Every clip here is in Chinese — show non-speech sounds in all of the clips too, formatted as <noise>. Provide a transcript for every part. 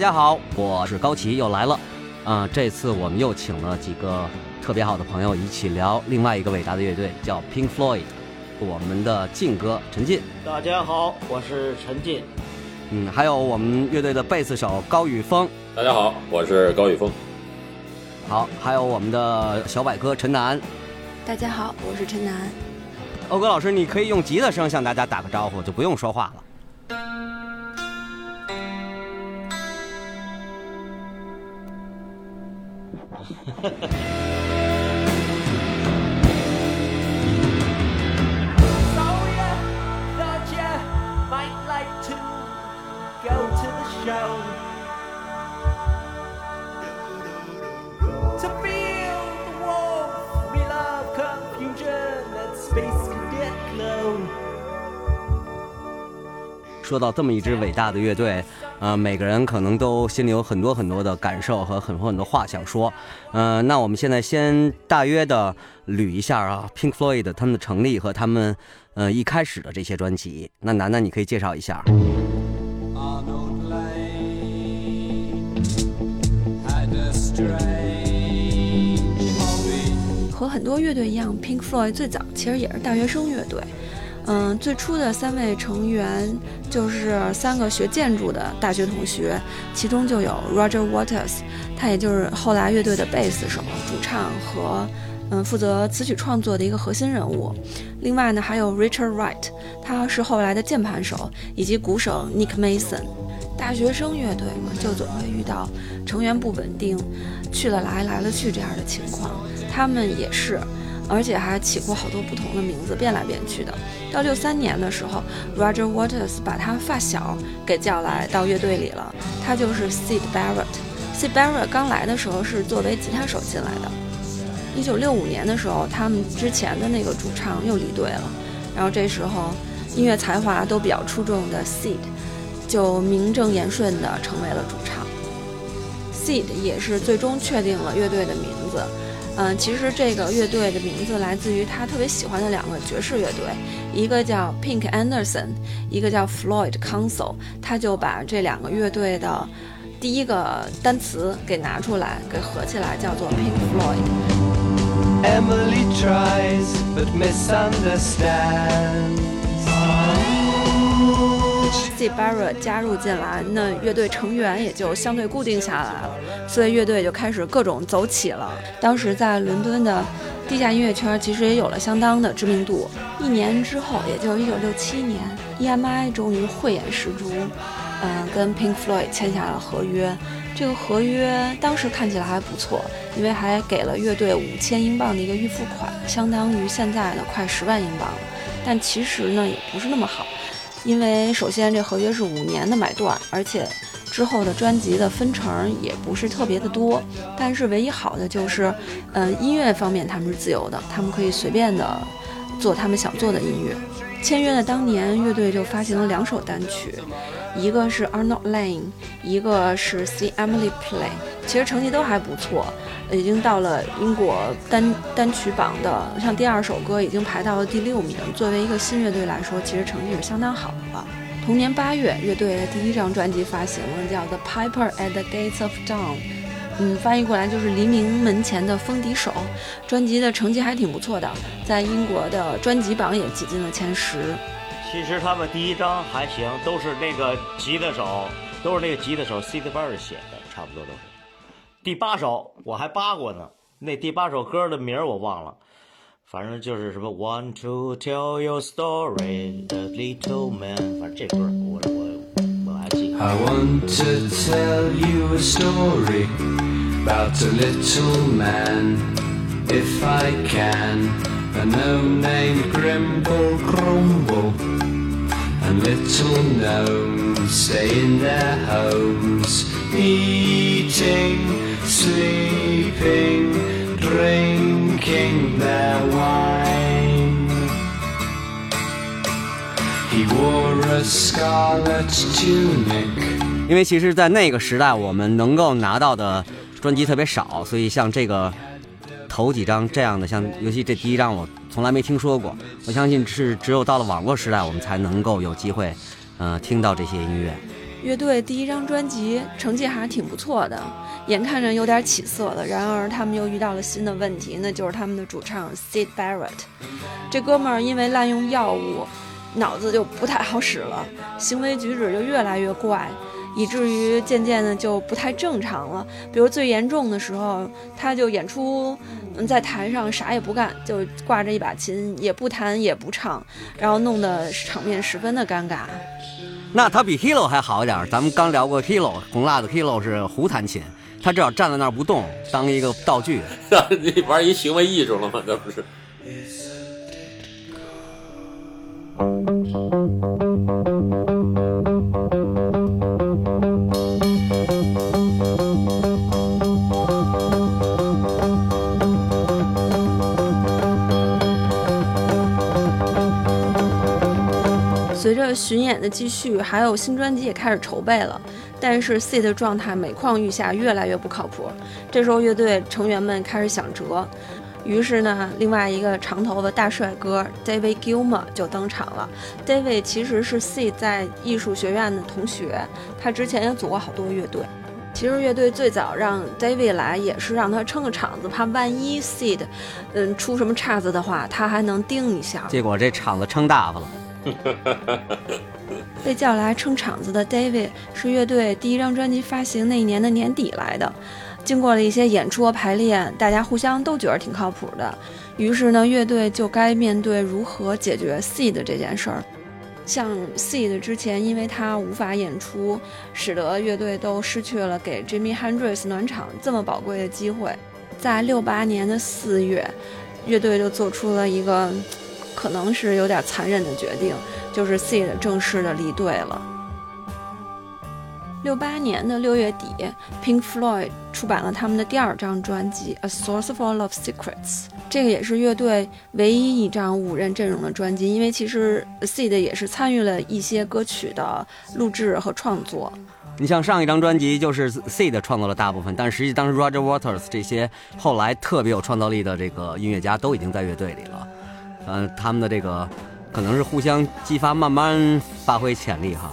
家好，我是高奇，又来了。啊、这次我们又请了几个特别好的朋友一起聊另外一个伟大的乐队，叫 Pink Floyd。我们的劲哥陈进，大家好，我是陈进。嗯，还有我们乐队的贝斯手高宇峰，大家好，我是高宇峰。好，还有我们的小百科陈楠。大家好，我是陈楠。欧哥老师，你可以用吉他声向大家打个招呼，就不用说话了。说到这么一支伟大的乐队，呃，每个人可能都心里有很多很多的感受和很多很多话想说。呃，那我们现在先大约的捋一下啊，Pink Floyd 他们的成立和他们呃一开始的这些专辑。那楠楠，你可以介绍一下。和很多乐队一样，Pink Floyd 最早其实也是大学生乐队。嗯，最初的三位成员就是三个学建筑的大学同学，其中就有 Roger Waters，他也就是后来乐队的贝斯手、主唱和嗯负责词曲创作的一个核心人物。另外呢，还有 Richard Wright，他是后来的键盘手，以及鼓手 Nick Mason。大学生乐队嘛，就总会遇到成员不稳定，去了来，来了去这样的情况。他们也是，而且还起过好多不同的名字，变来变去的。到六三年的时候，Roger Waters 把他发小给叫来到乐队里了，他就是 Sid Barrett。Sid Barrett 刚来的时候是作为吉他手进来的。一九六五年的时候，他们之前的那个主唱又离队了，然后这时候音乐才华都比较出众的 Sid 就名正言顺地成为了主唱。Sid 也是最终确定了乐队的名字。嗯，其实这个乐队的名字来自于他特别喜欢的两个爵士乐队，一个叫 Pink Anderson，一个叫 Floyd Council。他就把这两个乐队的第一个单词给拿出来，给合起来叫做 Pink Floyd。Emily tries but misunderstands. C. Barrett 加入进来，那乐队成员也就相对固定下来了，所以乐队就开始各种走起了。当时在伦敦的地下音乐圈，其实也有了相当的知名度。一年之后，也就是1967年，EMI 终于慧眼识珠，嗯，跟 Pink Floyd 签下了合约。这个合约当时看起来还不错，因为还给了乐队五千英镑的一个预付款，相当于现在的快十万英镑了。但其实呢，也不是那么好。因为首先这合约是五年的买断，而且之后的专辑的分成也不是特别的多。但是唯一好的就是，呃，音乐方面他们是自由的，他们可以随便的做他们想做的音乐。签约的当年，乐队就发行了两首单曲，一个是 Arnold Lane，一个是 See Emily Play，其实成绩都还不错，已经到了英国单单曲榜的，像第二首歌已经排到了第六名。作为一个新乐队来说，其实成绩是相当好的了。同年八月，乐队的第一张专辑发行了，叫《The Piper at the Gates of Dawn》。嗯，翻译过来就是黎明门前的风笛手。专辑的成绩还挺不错的，在英国的专辑榜也挤进了前十。其实他们第一张还行，都是那个吉他手，都是那个吉他手 Sid b a r 写的，差不多都是。第八首我还扒过呢，那第八首歌的名儿我忘了，反正就是什么 Want to tell your story, the little man，反正这歌我我我还记得。I want to tell you a story about a little man, if I can. A gnome named Grimble Grumble, and little gnomes stay in their homes, eating, sleeping, drinking their wine. He wore a scarlet tunic. 因为其实，在那个时代，我们能够拿到的专辑特别少，所以像这个头几张这样的，像尤其这第一张，我从来没听说过。我相信是只有到了网络时代，我们才能够有机会，呃，听到这些音乐。乐队第一张专辑成绩还是挺不错的，眼看着有点起色了。然而他们又遇到了新的问题，那就是他们的主唱 Sid Barrett，这哥们儿因为滥用药物，脑子就不太好使了，行为举止就越来越怪，以至于渐渐的就不太正常了。比如最严重的时候，他就演出，嗯，在台上啥也不干，就挂着一把琴，也不弹也不唱，然后弄得场面十分的尴尬。那他比 Hilo 还好一点儿。咱们刚聊过 Hilo，红辣子 Hilo 是胡弹琴，他至少站在那儿不动，当一个道具。<laughs> 你玩一行为艺术了吗？这不是？随着巡演的继续，还有新专辑也开始筹备了，但是 C 的状态每况愈下，越来越不靠谱。这时候乐队成员们开始想辙，于是呢，另外一个长头发大帅哥 David Gilmour 就登场了。David 其实是 C 在艺术学院的同学，他之前也组过好多乐队。其实乐队最早让 David 来，也是让他撑个场子，怕万一 Seed，嗯，出什么岔子的话，他还能盯一下。结果这场子撑大发了。<laughs> 被叫来撑场子的 David 是乐队第一张专辑发行那一年的年底来的。经过了一些演出和排练，大家互相都觉得挺靠谱的。于是呢，乐队就该面对如何解决 Seed 这件事儿。像 Seed 之前，因为他无法演出，使得乐队都失去了给 Jimi Hendrix 暖场这么宝贵的机会。在六八年的四月，乐队就做出了一个。可能是有点残忍的决定，就是 Sid 正式的离队了。六八年的六月底，Pink Floyd 出版了他们的第二张专辑《A Source Full of Secrets》，这个也是乐队唯一一张五人阵容的专辑，因为其实 Sid 也是参与了一些歌曲的录制和创作。你像上一张专辑就是 Sid 创作了大部分，但实际当时 Roger Waters 这些后来特别有创造力的这个音乐家都已经在乐队里了。嗯，他们的这个可能是互相激发，慢慢发挥潜力哈。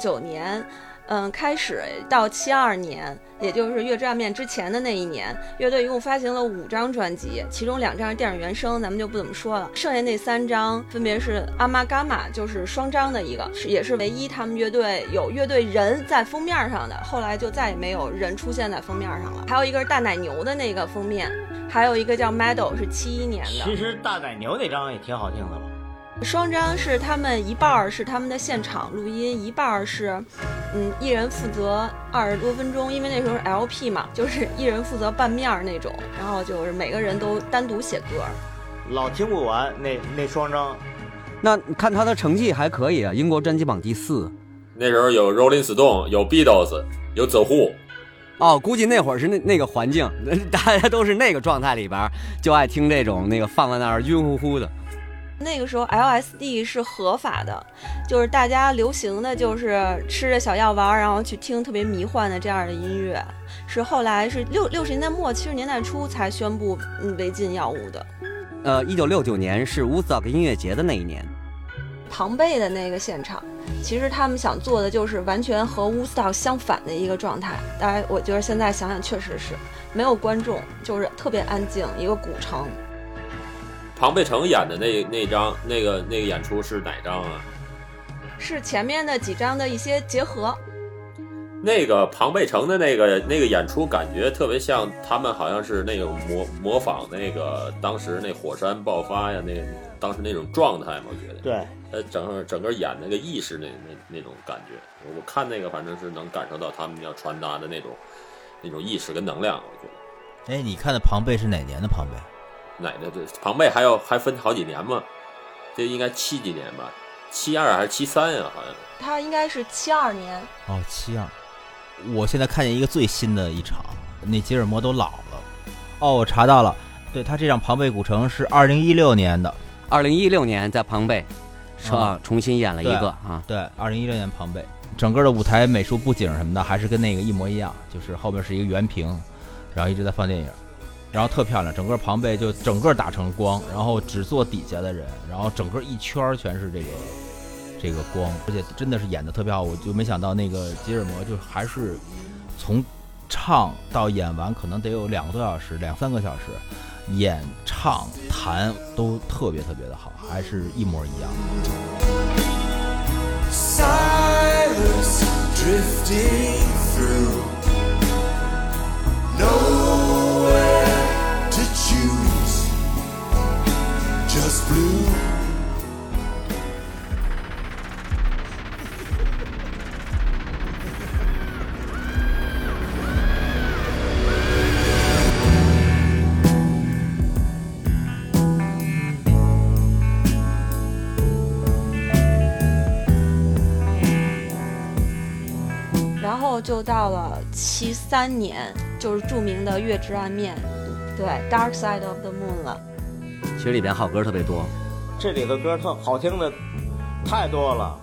九年，嗯，开始到七二年，也就是越战面之前的那一年，乐队一共发行了五张专辑，其中两张是电影原声，咱们就不怎么说了。剩下那三张分别是《阿玛伽玛》，就是双张的一个，是也是唯一他们乐队有乐队人在封面上的，后来就再也没有人出现在封面上了。还有一个是大奶牛的那个封面，还有一个叫《Medal》，是七一年的。其实大奶牛那张也挺好听的吧？双张是他们一半儿是他们的现场录音，一半儿是，嗯，一人负责二十多分钟，因为那时候是 LP 嘛，就是一人负责半面儿那种，然后就是每个人都单独写歌。老听不完那那双张，那看他的成绩还可以啊，英国专辑榜第四。那时候有 Rolling Stone，有 Beatles，有 The Who。哦，估计那会儿是那那个环境，<laughs> 大家都是那个状态里边，就爱听这种那个放在那儿晕乎乎的。那个时候 LSD 是合法的，就是大家流行的就是吃着小药丸，然后去听特别迷幻的这样的音乐。是后来是六六十年代末七十年代初才宣布违禁药物的。呃，一九六九年是 Woodstock 音乐节的那一年，庞贝的那个现场，其实他们想做的就是完全和 Woodstock 相反的一个状态。当然，我觉得现在想想确实是没有观众，就是特别安静，一个古城。庞贝城演的那那张那个那个演出是哪张啊？是前面的几张的一些结合。那个庞贝城的那个那个演出，感觉特别像他们好像是那种模模仿那个当时那火山爆发呀，那当时那种状态嘛，我觉得。对。呃，整个整个演那个意识那那那种感觉，我看那个反正是能感受到他们要传达的那种那种意识跟能量，我觉得。哎，你看的庞贝是哪年的庞贝？哪的这庞贝还要还分好几年嘛？这应该七几年吧？七二还是七三呀？好像他应该是七二年，哦，七二。我现在看见一个最新的一场，那吉尔摩都老了。哦，我查到了，对他这场庞贝古城是二零一六年的，二零一六年在庞贝，是？重新演了一个啊，对，二零一六年庞贝，整个的舞台美术布景什么的还是跟那个一模一样，就是后面是一个圆屏，然后一直在放电影，然后特漂亮，整个庞贝就整个打成光，然后只坐底下的人，然后整个一圈全是这个这个光，而且真的是演的特别好，我就没想到那个吉尔摩就还是从唱到演完可能得有两个多小时，两三个小时。演唱弹都特别特别的好，还是一模一样。Silence drifting through. 然后就到了七三年，就是著名的《月之暗面》，对，《Dark Side of the Moon》了。其实里边好歌特别多。这里的歌特好听的太多了。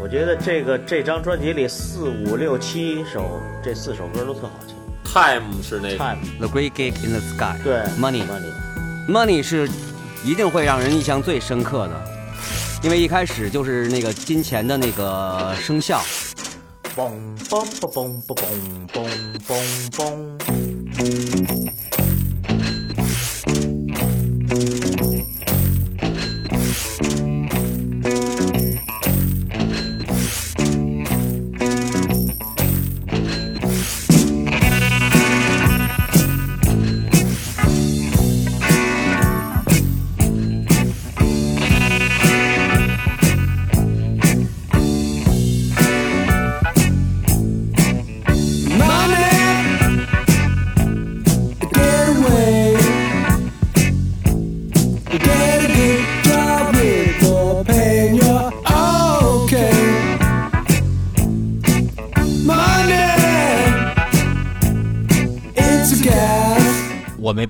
我觉得这个这张专辑里四五六七首，这四首歌都特好听。Time 是那 Time The Great Gig in the Sky，对，Money Money，Money 是一定会让人印象最深刻的，因为一开始就是那个金钱的那个声效，嘣嘣嘣嘣嘣嘣嘣嘣。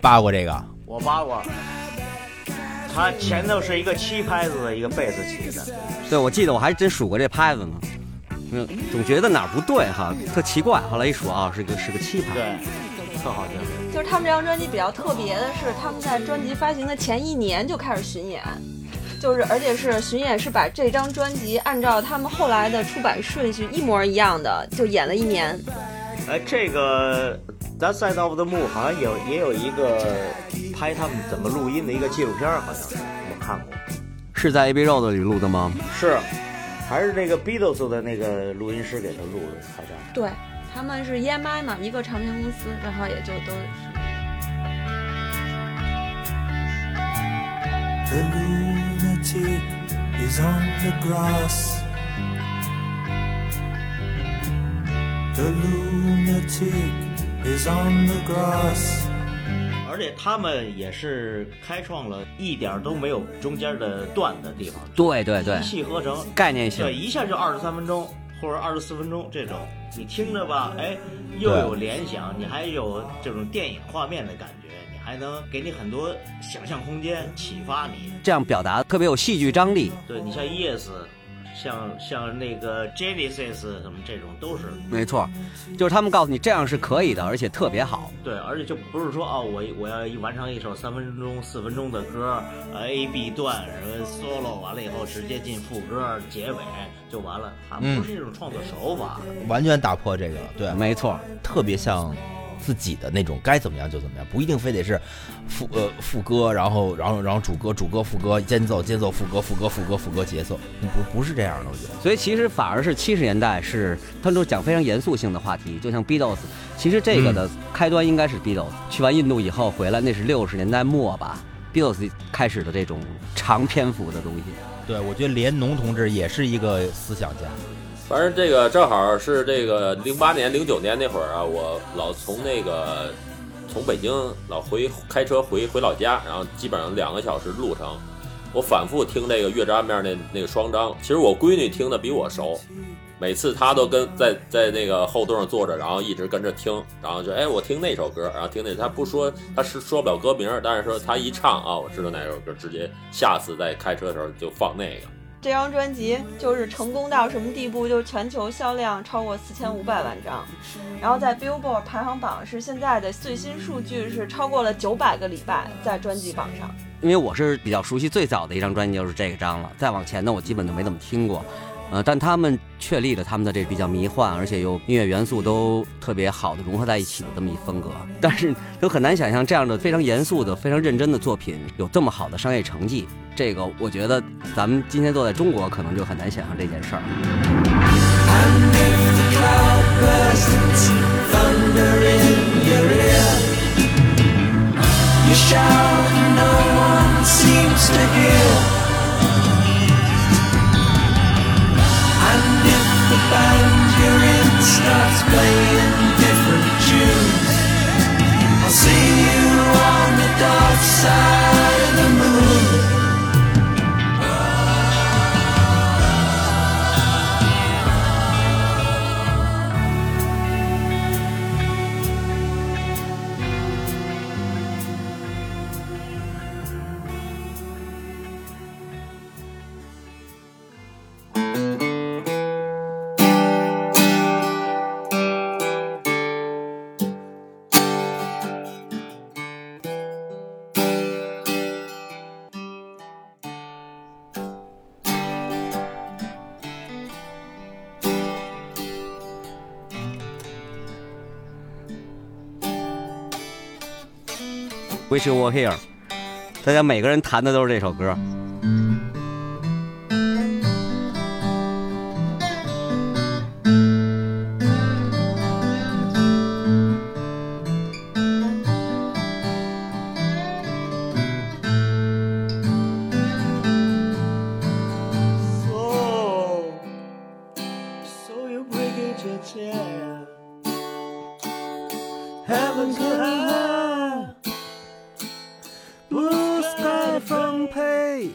扒过这个，我扒过，它前头是一个七拍子的一个贝斯起的，对我记得我还真数过这拍子呢，嗯，总觉得哪儿不对哈，特奇怪，后来一数啊，是个是个七拍，对，特好听。就是他们这张专辑比较特别的是，他们在专辑发行的前一年就开始巡演，就是而且是巡演是把这张专辑按照他们后来的出版顺序一模一样的，就演了一年。哎，这个《咱赛道的木好像有也有一个拍他们怎么录音的一个纪录片好像是我看过。是在 AB Road 里录的吗？是还是那个 beatles 的那个录音师给他录的好像。对他们是 emi 嘛一个唱片公司然后也就都 the lunatic is on the grass. The lunatic is on the grass. 而且他们也是开创了一点儿都没有中间的断的地方，对对对一，气呵成，概念性对，一下就二十三分钟或者二十四分钟这种，你听着吧，哎，又有联想，你还有这种电影画面的感觉，你还能给你很多想象空间，启发你。这样表达特别有戏剧张力。对你像 Yes，像像那个 Genesis 什么这种都是没错，就是他们告诉你这样是可以的，而且特别好。对，而且就不是说哦，我我要一完成一首三分钟、四分钟的歌，呃，A B 段什么 solo 完了以后直接进副歌，结尾就完了，它不是一种创作手法。完全打破这个，对，没错，特别像自己的那种该怎么样就怎么样，不一定非得是副呃副歌，然后然后然后主歌主歌副歌间奏间奏副歌副歌副歌副歌节奏，不不是这样的，我觉得。所以其实反而是七十年代是他们都讲非常严肃性的话题，就像 Beatles，其实这个的开端应该是 Beatles，、去完印度以后回来，那是六十年代末吧，Beatles 开始的这种长篇幅的东西。对，我觉得连农同志也是一个思想家。反正这个正好是这个零八年、零九年那会儿啊，我老从那个从北京老回开车回回老家，然后基本上两个小时路程，我反复听这个月之暗面那那个双章。其实我闺女听的比我熟，<laughs> 每次她都跟在在那个后座上坐着，然后一直跟着听，然后就哎我听那首歌，然后听那她不说她是说不了歌名，但是说她一唱啊我知道哪首歌，直接下次在开车的时候就放那个。这张专辑就是成功到什么地步？就是全球销量超过四千五百万张，然后在 Billboard 排行榜是现在的最新数据是超过了九百个礼拜在专辑榜上。因为我是比较熟悉最早的一张专辑就是这个张了，再往前呢我基本就没怎么听过。呃，但他们确立了他们的这比较迷幻，而且又音乐元素都特别好的融合在一起的这么一风格。但是都很难想象这样的非常严肃的、非常认真的作品有这么好的商业成绩。这个我觉得咱们今天坐在中国可能就很难想象这件事儿。Starts playing different tunes, I'll see you on the dark side of the moon. Wish You Were Here，大家每个人弹的都是这首歌。 So, so you Sky.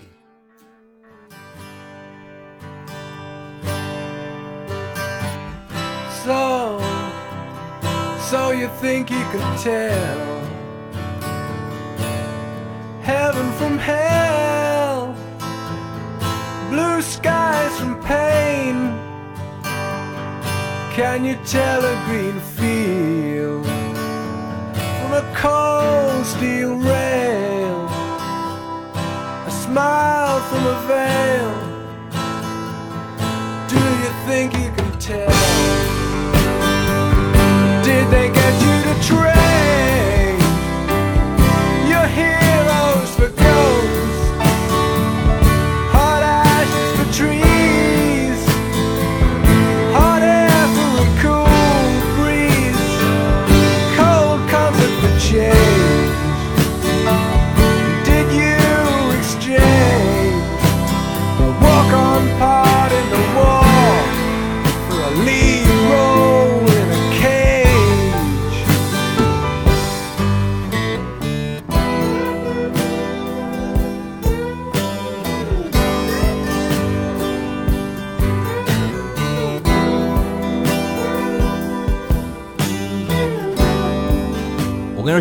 So, so you think you could tell heaven from hell? blue skies from pain. Can you tell a green field from a cold steel rail? Smile from a veil. Do you think you can tell? Did they get you to train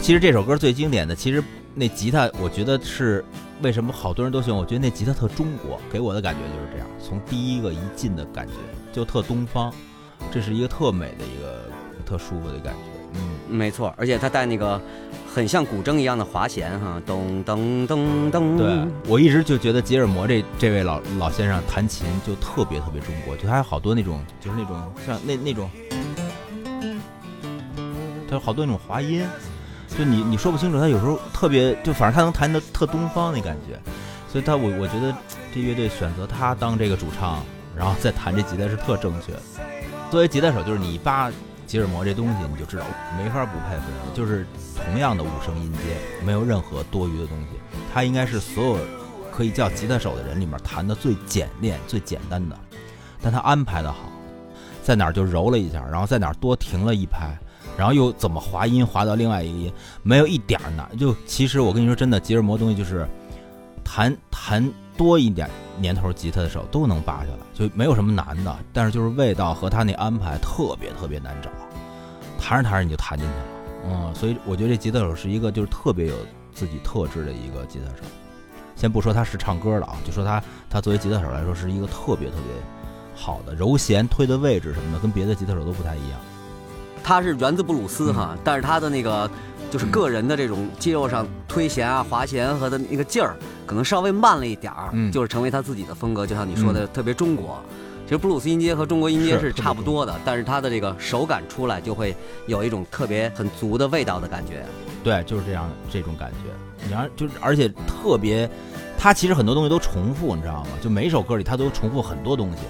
其实这首歌最经典的，其实那吉他，我觉得是为什么好多人都喜欢。我觉得那吉他特中国，给我的感觉就是这样。从第一个一进的感觉就特东方，这是一个特美的一个特舒服的感觉。嗯，没错，而且他带那个很像古筝一样的滑弦哈，咚咚咚咚。对，我一直就觉得吉尔摩这这位老老先生弹琴就特别特别中国，就他有好多那种就是那种像那那种，他有好多那种滑音，就你你说不清楚，他有时候特别就反正他能弹的特东方那感觉，所以他我我觉得这乐队选择他当这个主唱，然后再弹这吉他是特正确。作为吉他手，就是你扒吉尔摩这东西，你就知道没法不佩服人，就是同样的五声音阶，没有任何多余的东西。他应该是所有可以叫吉他手的人里面弹的最简练、最简单的，但他安排的好，在哪儿就揉了一下，然后在哪儿多停了一拍，然后又怎么滑音滑到另外一个音，没有一点儿难。就其实我跟你说真的，吉尔摩东西就是弹弹多一点年头吉他的手都能扒下来，就没有什么难的。但是就是味道和他那安排特别特别难找，弹着弹着你就弹进去了。嗯，所以我觉得这吉他手是一个就是特别有自己特质的一个吉他手。先不说他是唱歌的啊，就说他他作为吉他手来说是一个特别特别好的柔弦推的位置什么的，跟别的吉他手都不太一样。他是源自布鲁斯哈，但是他的那个就是个人的这种肌肉上推弦啊、滑弦和的那个劲儿，可能稍微慢了一点儿，嗯就是成为他自己的风格。就像你说的，特别中国。其实布鲁斯音阶和中国音阶是是差不多的，但是他的这个手感出来就会有一种特别很足的味道的感觉。对，就是这样这种感觉。你要就是而且特别，他其实很多东西都重复，你知道吗？就每一首歌里他都重复很多东西，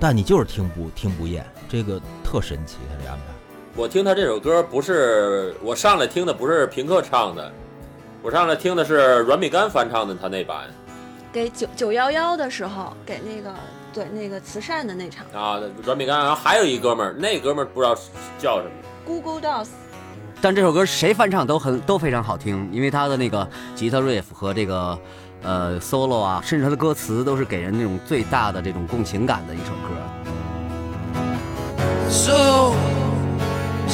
但你就是听不听不厌，这个特神奇，他这安排。我听他这首歌不是我上来听的不是平克唱的，我上来听的是阮米干翻唱的他那版给九九幺幺的时候，给那个对那个慈善的那场啊，阮米干，然后还有一哥们儿，那哥们儿不知道叫什么。Google Dolls，但这首歌谁翻唱都很都非常好听，因为他的那个吉他 riff 和这个呃 solo 啊，甚至他的歌词都是给人那种最大的这种共情感的一首歌。So,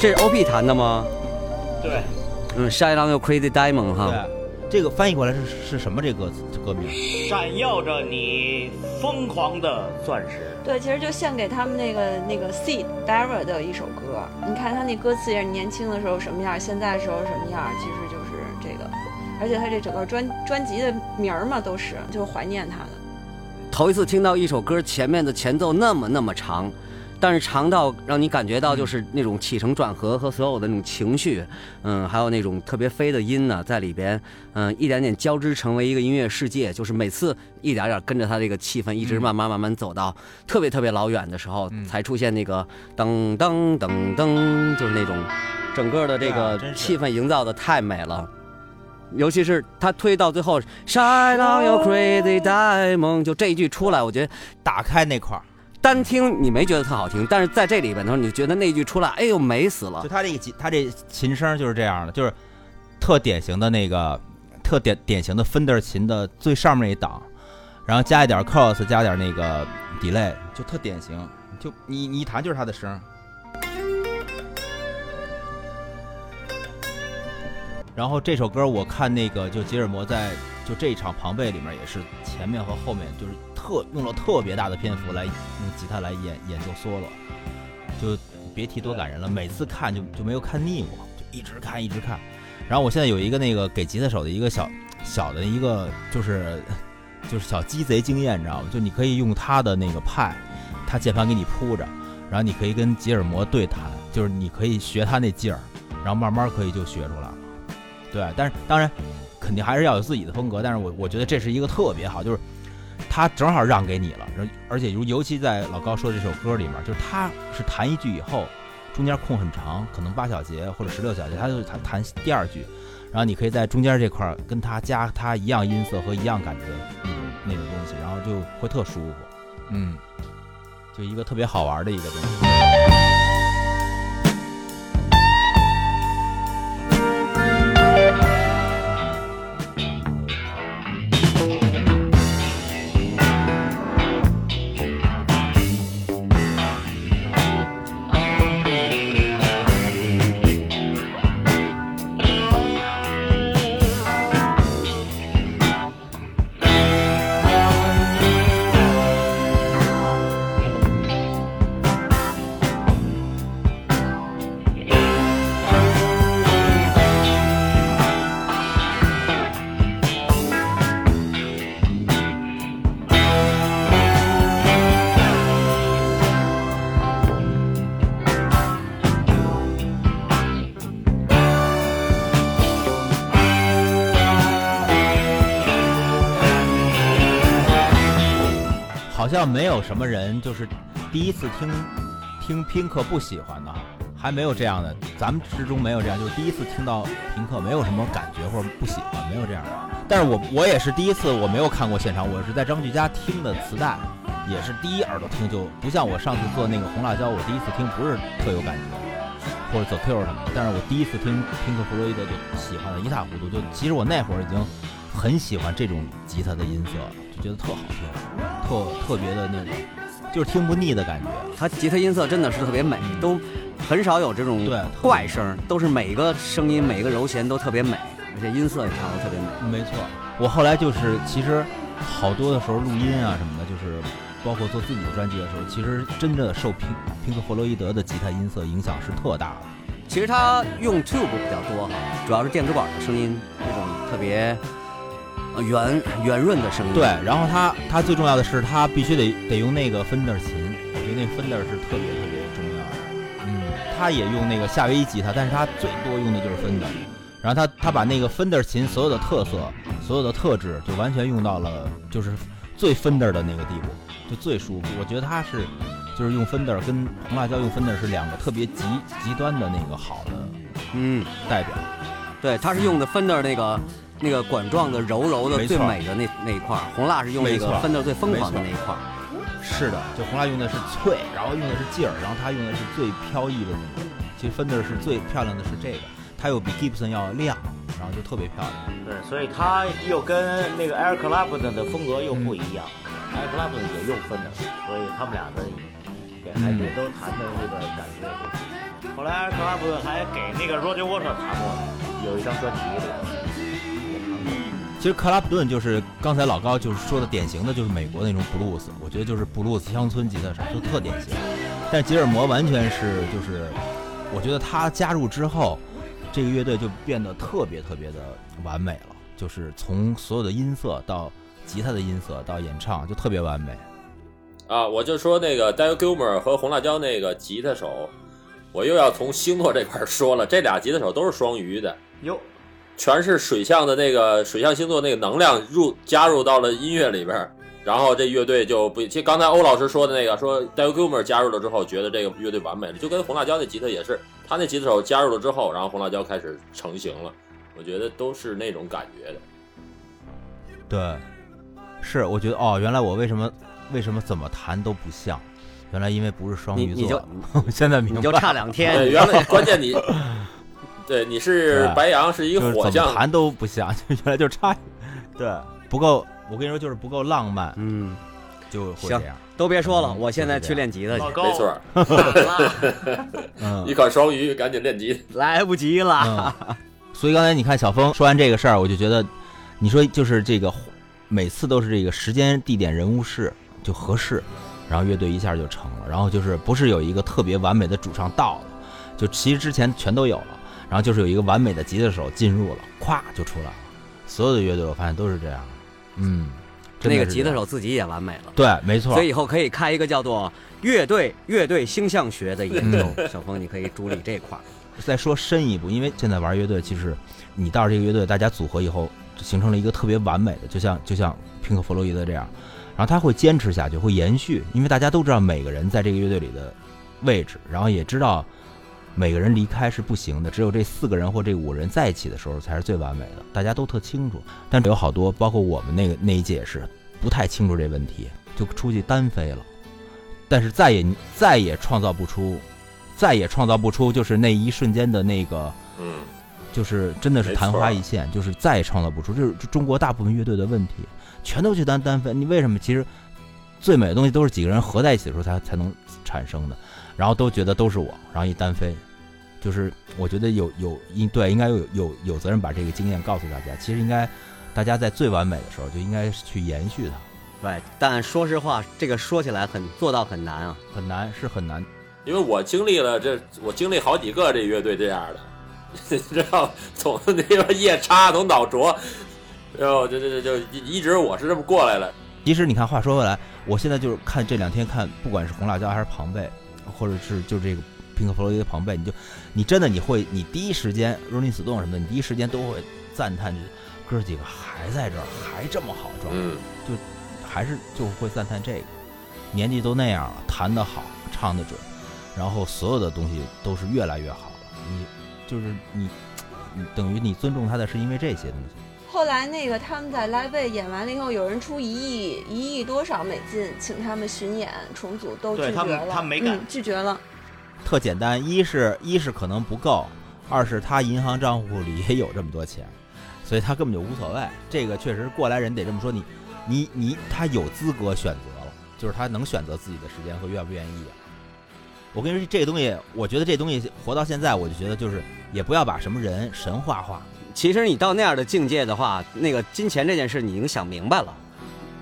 这是 OP 弹的吗？对，嗯，Shine on your crazy diamond 哈。对，这个翻译过来是是什么？这歌词歌名？闪耀着你疯狂的钻石。对，其实就献给他们那个那个 Seed Dara 的一首歌。你看他那歌词也是年轻的时候什么样，现在的时候什么样，其实就是这个。而且他这整个专专辑的名儿嘛，都是就是怀念他的。头一次听到一首歌前面的前奏那么那么长，但是长到让你感觉到就是那种起承转合和所有的那种情绪，嗯，还有那种特别飞的音呢，在里边，嗯，一点点交织成为一个音乐世界。就是每次一点点跟着他这个气氛，一直慢慢慢慢走到特别特别老远的时候，才出现那个噔噔噔噔，就是那种整个的这个气氛营造的太美了。尤其是他推到最后，Shine on your crazy diamond，就这一句出来，我觉得打开那块儿，单听你没觉得特好听，但是在这里边的时候，你就觉得那句出来，哎呦美死了就。他这个，他这琴声就是这样的，就是特典型的那个特典典型的 Fender 琴的最上面一档，然后加一点 Cros，加点那个 delay，就特典型。就你你一弹就是他的声。然后这首歌我看那个就吉尔摩在就这一场庞贝里面也是前面和后面就是特用了特别大的篇幅来用吉他来演演奏 solo，就别提多感人了。每次看就就没有看腻过，就一直看一直看。然后我现在有一个那个给吉他手的一个小小的一个就是就是小鸡贼经验，你知道吗？就你可以用他的那个派，他键盘给你铺着，然后你可以跟吉尔摩对弹，就是你可以学他那劲儿，然后慢慢可以就学出来了。对，但是当然肯定还是要有自己的风格，但是我我觉得这是一个特别好，就是他正好让给你了，而而且尤尤其在老高说的这首歌里面，就是他是弹一句以后，中间空很长，可能八小节或者十六小节，他就弹弹第二句，然后你可以在中间这块跟他加他一样音色和一样感觉的那种那种东西，然后就会特舒服，嗯，就一个特别好玩的一个东西。好像没有什么人就是第一次听听拼客不喜欢的，还没有这样的，咱们之中没有这样，就是第一次听到拼客没有什么感觉或者不喜欢，没有这样的。但是我我也是第一次，我没有看过现场，我是在张炬家听的磁带，也是第一耳朵听，就不像我上次做那个红辣椒，我第一次听不是特有感觉，或者走 Q 什么的，但是我第一次听听克弗洛伊德就喜欢的一塌糊涂，就其实我那会儿已经很喜欢这种吉他的音色了，就觉得特好听，特特别的那种，就是听不腻的感觉。他吉他音色真的是特别美，都很少有这种对怪声，都是每个声音每个柔弦都特别美，而且音色也调的特别美。没错，我后来就是其实好多的时候录音啊什么的，就是包括做自己的专辑的时候，其实真的受平平克·弗洛伊德的吉他音色影响是特大的。其实他用 tube 比较多哈，主要是电子管的声音，那种特别呃圆圆润的声音。对，然后他他最重要的是他必须得得用那个 Fender 琴，我觉得那个 Fender 是特别特别重要的。嗯，他也用那个夏威夷吉他，但是他最多用的就是 Fender。然后他他把那个 Fender 琴所有的特色、所有的特质，就完全用到了就是最 Fender 的那个地步，就最舒服。我觉得他是就是用 Fender 跟红辣椒用 Fender 是两个特别极极端的那个好的嗯，代表。对，他是用的 Fender 那个那个管状的柔柔的最美的那那一块儿，红蜡是用那个分的最疯狂的那一块儿。是的，就红蜡用的是脆，然后用的是劲儿，然后它用的是最飘逸的那种。其实 Fender 是最漂亮的是这个，它又比 Gibson 要亮，然后就特别漂亮。对，所以它又跟那个 Eric Clapton 的风格又不一样。Air Clapton 也用分的，所以他们俩的给还也都弹的那个感觉也不一样。后来 Eric Clapton 还给那个 Roger Waters 弹过，有一张专辑里其实克拉普顿就是刚才老高就是说的典型的就是美国那种布鲁斯，我觉得就是布鲁斯乡村吉他手，就特典型。但吉尔摩完全是就是，我觉得他加入之后，这个乐队就变得特别特别的完美了，就是从所有的音色到吉他的音色到演唱就特别完美。啊，我就说那个 Dale Gilmer 和红辣椒那个吉他手，我又要从星座这块儿说了，这俩吉他手都是双鱼的，哟，全是水象的那个水象星座那个能量入加入到了音乐里边，然后这乐队就不，其实刚才欧老师说的那个，说 Dale Gilmer 加入了之后，觉得这个乐队完美了，就跟红辣椒那吉他也是，他那吉他手加入了之后，然后红辣椒开始成型了，我觉得都是那种感觉的。对，是我觉得哦，原来我为什么为什么怎么弹都不像，原来因为不是双你你就鱼座。<laughs> 现在明白你就差两天，对，原来关键你，对，你是白羊，是一个火象，怎么弹都不像，<laughs> 就原来就差，对，不够。我跟你说，就是不够浪漫，嗯，就会行这样。都别说了，嗯我现在去练吉他去，没错 <laughs> 一款双鱼，赶紧练吉他。来不及了。嗯。所以刚才你看小峰说完这个事儿，我就觉得，你说就是这个，每次都是这个时间、地点、人物事就合适，然后乐队一下就成了。然后就是不是有一个特别完美的主唱到了，就其实之前全都有了，然后就是有一个完美的吉他手进入了，咵就出来了。所有的乐队我发现都是这样，嗯，那个吉他手自己也完美了，对，没错所，以以后可以开一个叫做乐队乐队星象学的研究。嗯 <laughs> 小峰，你可以主理这块儿。再说深一步，因为现在玩乐队，其实你到这个乐队，大家组合以后，形成了一个特别完美的，就像就像平克·弗洛伊德这样，然后他会坚持下去，会延续，因为大家都知道每个人在这个乐队里的位置，然后也知道每个人离开是不行的，只有这四个人或这五人在一起的时候才是最完美的，大家都特清楚。但有好多，包括我们那个那一届也是不太清楚这问题，就出去单飞了，但是再也再也创造不出。再也创造不出，就是那一瞬间的那个，嗯，就是真的是昙花一现，就是再也创造不出。这是中国大部分乐队的问题，全都去单单飞。你为什么？其实最美的东西都是几个人合在一起的时候才才能产生的，然后都觉得都是我，然后一单飞，就是我觉得有有应对应该有有有责任把这个经验告诉大家。其实应该大家在最完美的时候就应该去延续它，对，但说实话，这个说起来很做到很难啊。很难是很难。因为我经历了这，我经历好几个这乐队这样的，你知道，从那个夜叉，从脑浊，然后就就就就一直我是这么过来的。其实你看，话说回来，我现在就是看这两天看，不管是红辣椒还是庞贝，或者是就这个平克·弗洛伊德庞贝，你就你真的你会，你第一时间 Rolling Stone 什么的，你第一时间都会赞叹这哥几个还在这儿，还这么好状态，就，还是就会赞叹这个。年纪都那样了，弹得好，唱得准，然后所有的东西都是越来越好了。你就是你，你等于你尊重他的是因为这些东西。后来那个他们在 Live Aid 演完了以后，有人出一亿一亿多少美金请他们巡演重组，都拒绝了他们了，他们没敢嗯，拒绝了。特简单，一是一是可能不够，二是他银行账户里也有这么多钱，所以他根本就无所谓。这个确实过来人得这么说，你你你，他有资格选择了，就是他能选择自己的时间和愿不愿意。我跟你说，这个东西，我觉得这东西活到现在，我就觉得就是也不要把什么人神话化。其实你到那样的境界的话，那个金钱这件事你已经想明白了。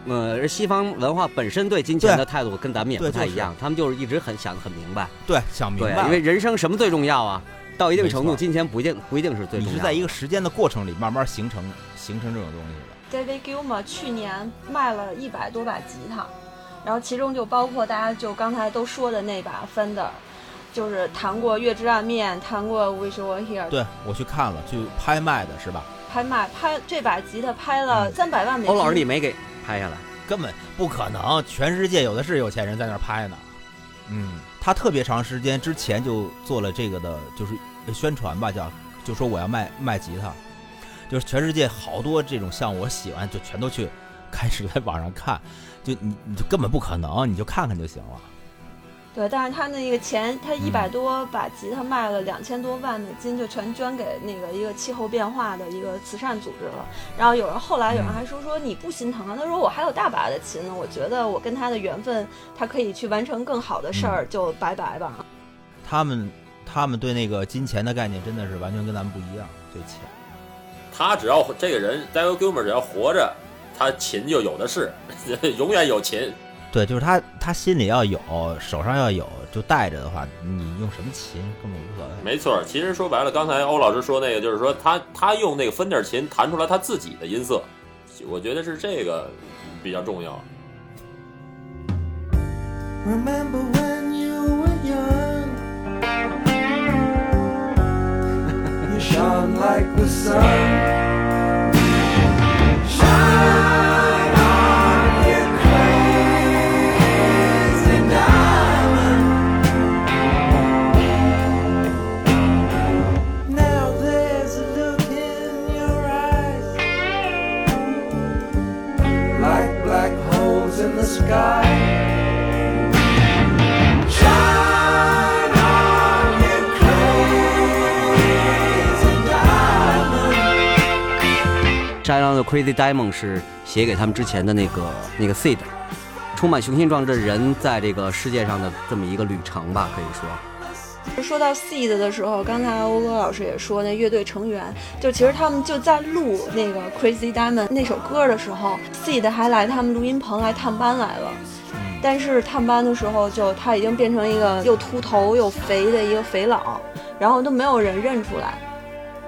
呃，而西方文化本身对金钱的态度跟咱们也不太一样，他们就是一直很想得很明白。对，想明白，因为人生什么最重要啊？到一定程度，金钱不一定不一定是最重要的。你是在一个时间的过程里慢慢形成形成这种东西的。David Gilmour 去年卖了一百多把吉他，然后其中就包括大家就刚才都说的那把 Fender，就是弹过《月之暗面》，弹过《Wish You Were Here》，对我去看了，去拍卖的是吧？拍卖拍这把吉他拍了三百万美金。欧老师你没给拍下来，根本不可能，全世界有的是有钱人在那儿拍呢。嗯，他特别长时间之前就做了这个的，就是宣传吧，叫就说我要卖卖吉他，就是全世界好多这种像，我喜欢就全都去开始在网上看，就你你就根本不可能，你就看看就行了。对，但是他那个钱，他一嗯百多把吉他卖了两千多万美金，就全捐给那个一个气候变化的一个慈善组织了。然后有人后来有人还说说你不心疼啊？他说我还有大把的琴呢，我觉得我跟他的缘分，他可以去完成更好的事儿，就拜拜吧。他们他们对那个金钱的概念真的是完全跟咱们不一样，对钱。他只要这个人 David Gilmer 只要活着，他琴就有的是，<laughs> 永远有琴。对，就是他，他心里要有，手上要有，就带着的话，你用什么琴根本无所谓。没错，其实说白了，刚才欧老师说那个，就是说他他用那个分点琴弹出来他自己的音色，我觉得是这个比较重要。Remember when you were young? <laughs> you shone like the sun. Sky. China 的 Crazy Diamond》是写给他们之前的那个那个 Seed，充满雄心壮志的人在这个世界上的这么一个旅程吧，可以说。说到 Seed 的时候，刚才欧哥老师也说，那乐队成员就其实他们就在录那个 Crazy Diamond 那首歌的时候，Seed 还来他们录音棚来探班来了。但是探班的时候就，他已经变成一个又秃头又肥的一个肥佬，然后都没有人认出来，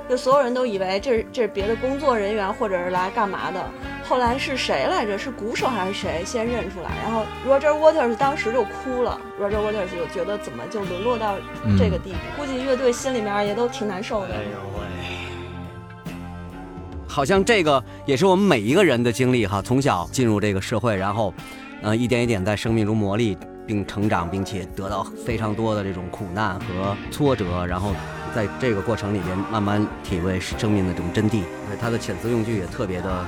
就所有人都以为这是这是别的工作人员或者是来干嘛的。后来是谁来着？是鼓手还是谁先认出来？然后 Roger Waters 当时就哭了，Roger Waters 就觉得怎么就沦落到这个地步？估计乐队心里面也都挺难受的。哎呦喂！好像这个也是我们每一个人的经历哈，从小进入这个社会，然后，呃，一点一点在生命中磨砺并成长，并且得到非常多的这种苦难和挫折，然后在这个过程里边慢慢体会生命的这种真谛。他的遣词用句也特别的，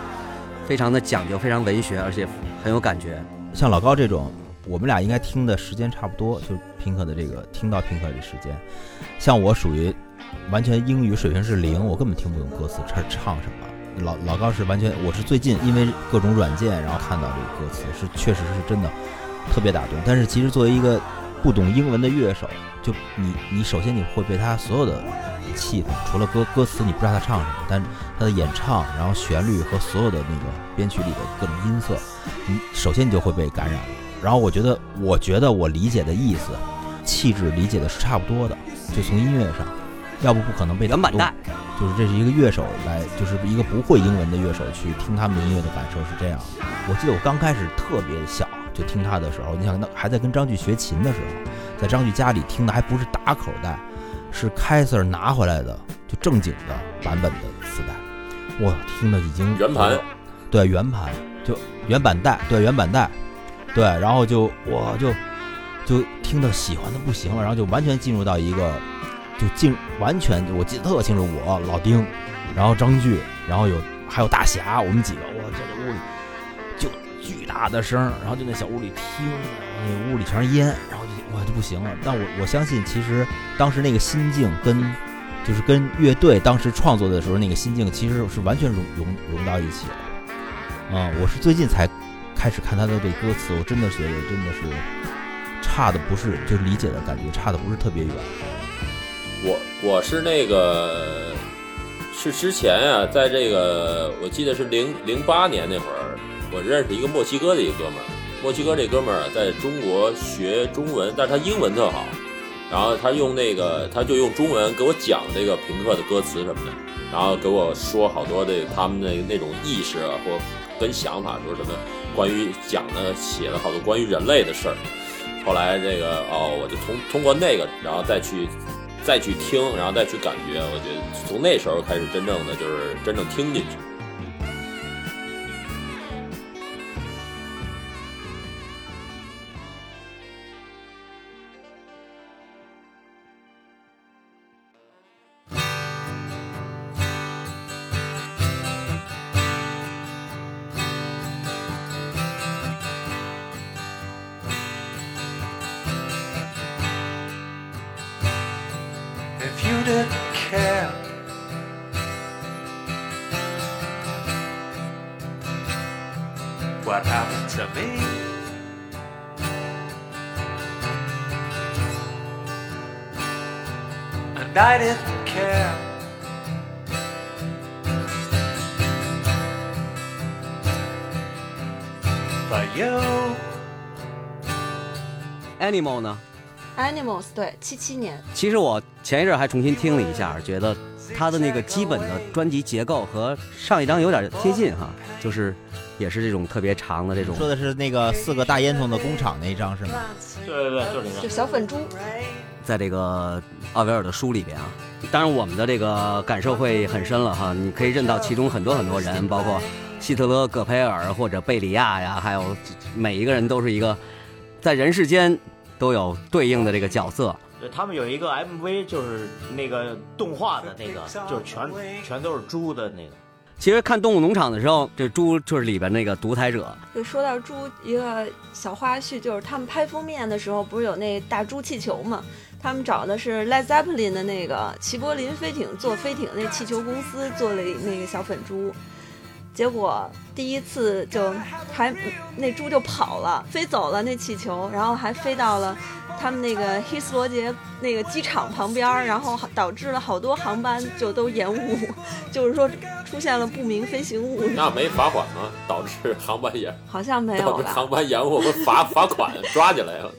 非常的讲究，非常文学，而且很有感觉。像老高这种，我们俩应该听的时间差不多，就是拼客的这个听到平克的时间。像我属于完全英语水平是零，我根本听不懂歌词，这唱什么。老老高是完全，我是最近因为各种软件，然后看到这个歌词，是确实是真的特别打动。但是其实作为一个不懂英文的乐手，就你你首先你会被他所有的气氛，除了歌歌词你不知道他唱什么，但他的演唱，然后旋律和所有的那个编曲里的各种音色，你首先你就会被感染了。然后我觉得，我觉得我理解的意思、气质理解的是差不多的，就从音乐上，要不不可能被原版带。就是这是一个乐手来，就是一个不会英文的乐手去听他们的音乐的感受是这样。我记得我刚开始特别小就听他的时候，你想那还在跟张炬学琴的时候，在张炬家里听的还不是打口袋，是凯 Sir 拿回来的，就正经的版本的磁带，我，听的已经圆盘，对圆盘就原版带，对原版带，对，然后就我就就听到喜欢的不行了，然后就完全进入到一个就进完全我记得特清楚，我老丁，然后张炬，然后有还有大侠，我们几个，我这这屋里就巨大的声儿，然后就那小屋里听，然后那屋里全是烟，然后哇就不行了。但我我相信，其实当时那个心境跟就是跟乐队当时创作的时候那个心境，其实是完全融融融到一起了。啊、我是最近才开始看他的这歌词，我真的觉得真的是差的不是，就是理解的感觉差的不是特别远。我我是那个是之前啊，在这个我记得是零零八年那会儿，我认识一个墨西哥的一个哥们儿。墨西哥这哥们儿在中国学中文，但是他英文特好，然后他用那个他就用中文给我讲这个平克的歌词什么的，然后给我说好多的他们的那种意识啊或跟想法，说什么关于讲的写了好多关于人类的事儿。后来这个哦，我就通通过那个，然后再去再去听，然后再去感觉，我觉得从那时候开始真正的就是真正听进去。I didn't care. But you. Animal 呢？Animals 对，七七年，其实我前一阵还重新听了一下，觉得他的那个基本的专辑结构和上一张有点贴近哈，就是也是这种特别长的这种说的是那个四个大烟囱的工厂那一张是吗？对对对，就是那就。小粉猪，在这个奥维尔的书里边啊。当然，我们的这个感受会很深了哈，你可以认到其中很多很多人，包括希特勒、戈培尔或者贝里亚呀，还有每一个人都是一个在人世间都有对应的这个角色。对他们有一个 MV，就是那个动画的那个，就是全全都是猪的那个。其实看《动物农场》的时候，这猪就是里边那个独裁者，就说到猪，一个小花絮就是他们拍封面的时候，不是有那大猪气球吗？他们找的是 Led Zeppelin 的那个齐柏林飞艇做飞艇那气球公司做了那个小粉猪，结果第一次就还那猪就跑了，飞走了那气球，然后还飞到了他们那个希斯罗杰那个机场旁边儿，然后导致了好多航班就都延误，就是说出现了不明飞行物，那没罚款吗？导致航班延好像没有吧？导 <laughs> 致航班延误，我们罚罚款抓起来了。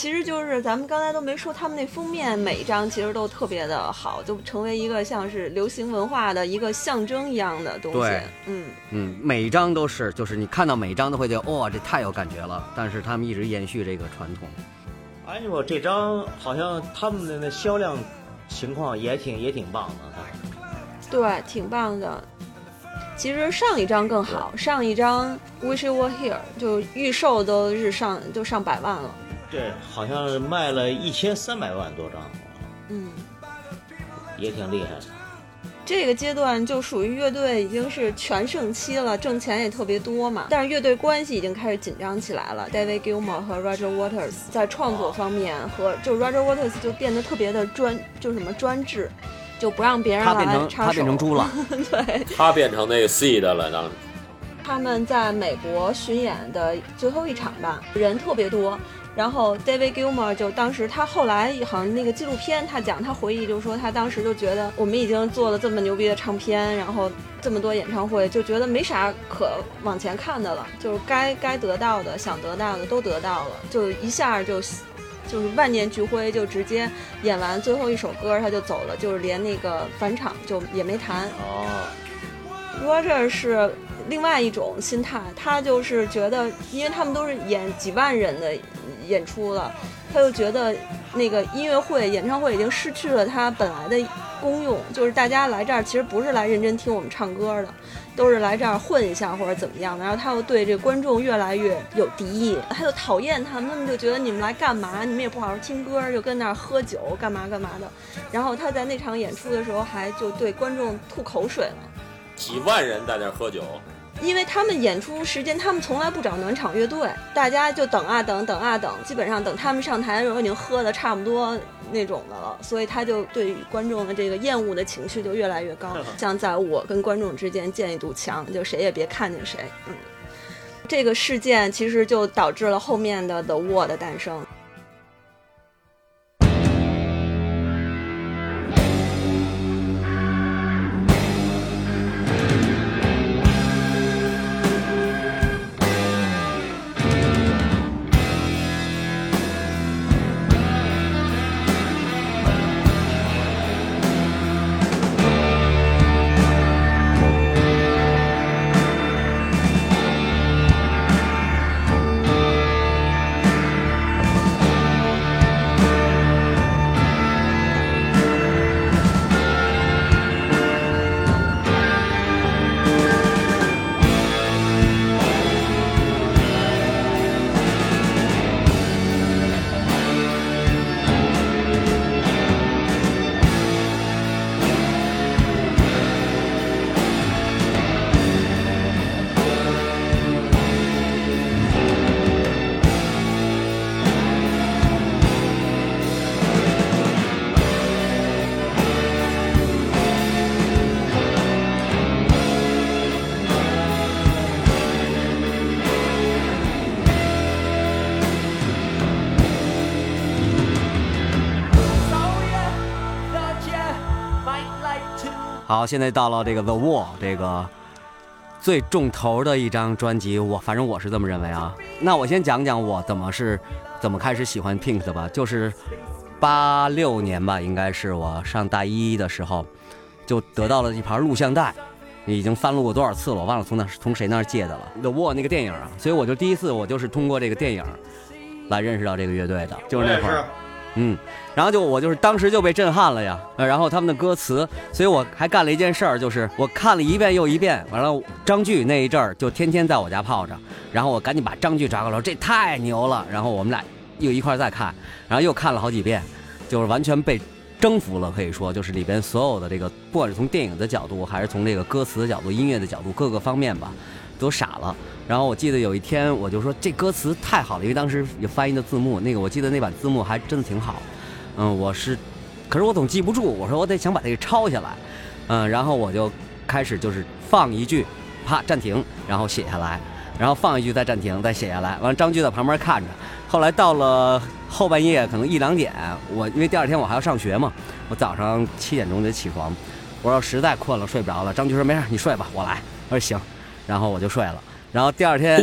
其实就是咱们刚才都没说，他们那封面每一张其实都特别的好，就成为一个像是流行文化的一个象征一样的东西对。嗯，嗯，每一张都是，就是你看到每一张都会觉得哇、这太有感觉了。但是他们一直延续这个传统。Animal 这张好像他们的那销量情况也挺也挺棒的，对，挺棒的。其实上一张更好，上一张《Wish You Were Here》就预售都是上就上百万了。对，好像是卖了一千三百万多张，嗯，也挺厉害的。这个阶段就属于乐队已经是全盛期了，挣钱也特别多嘛。但是乐队关系已经开始紧张起来了。David Gilmour 和 Roger Waters 在创作方面和就 Roger Waters 就变得特别的专，就什么专制，就不让别人他变成来插手。他变成猪了，<laughs> 对，他变成那个 C 的了，当时他们在美国巡演的最后一场吧，人特别多。然后 David Gilmour 就当时他后来好像那个纪录片，他讲他回忆就说他当时就觉得我们已经做了这么牛逼的唱片，然后这么多演唱会，就觉得没啥可往前看的了，就是该该得到的、想得到的都得到了，就一下就就是万念俱灰，就直接演完最后一首歌他就走了，就是连那个返场就也没谈。哦，Roger 是另外一种心态，他就是觉得，因为他们都是演几万人的演出了，他又觉得那个音乐会、演唱会已经失去了它本来的功用，就是大家来这儿其实不是来认真听我们唱歌的，都是来这儿混一下或者怎么样的。然后他又对这观众越来越有敌意，他就讨厌他们，他们就觉得你们来干嘛？你们也不好好听歌，就跟那儿喝酒干嘛干嘛的。然后他在那场演出的时候还就对观众吐口水了。几万人在那儿喝酒，因为他们演出时间，他们从来不找暖场乐队，大家就等啊等，等啊等，基本上等他们上台的时候已经喝的差不多那种的了，所以他就对于观众的这个厌恶的情绪就越来越高，像在我跟观众之间建一堵墙，就谁也别看见谁。嗯，这个事件其实就导致了后面的 The Wall 的诞生。好，现在到了这个 The Wall 这个最重头的一张专辑，我反正我是这么认为啊。那我先讲讲我怎么是怎么开始喜欢 Pink 的吧，就是八六年吧，应该是我上大一的时候就得到了一盘录像带，已经翻录过多少次了，我忘了从哪从谁那儿借的了。The Wall 那个电影啊，所以我就第一次我就是通过这个电影来认识到这个乐队的，就是那会儿。嗯，然后就我就是当时就被震撼了呀，然后他们的歌词，所以我还干了一件事儿，就是我看了一遍又一遍，完了张炬那一阵儿就天天在我家泡着，然后我赶紧把张炬找过来，这太牛了，然后我们俩又一块儿再看，然后又看了好几遍，就是完全被征服了，可以说就是里边所有的这个，不管是从电影的角度，还是从这个歌词的角度、音乐的角度，各个方面吧，都傻了。然后我记得有一天，我就说这歌词太好了，因为当时有翻译的字幕，那个我记得那版字幕还真的挺好。嗯，我是，可是我总记不住，我说我得想把这个抄下来。嗯，然后我就开始就是放一句，啪暂停，然后写下来，然后放一句再暂停，再写下来。完了，张炬在旁边看着。后来到了后半夜，可能一两点，我因为第二天我还要上学嘛，我早上七点钟得起床。我说实在困了，睡不着了。张炬说没事，你睡吧，我来。我说行，然后我就睡了。然后第二天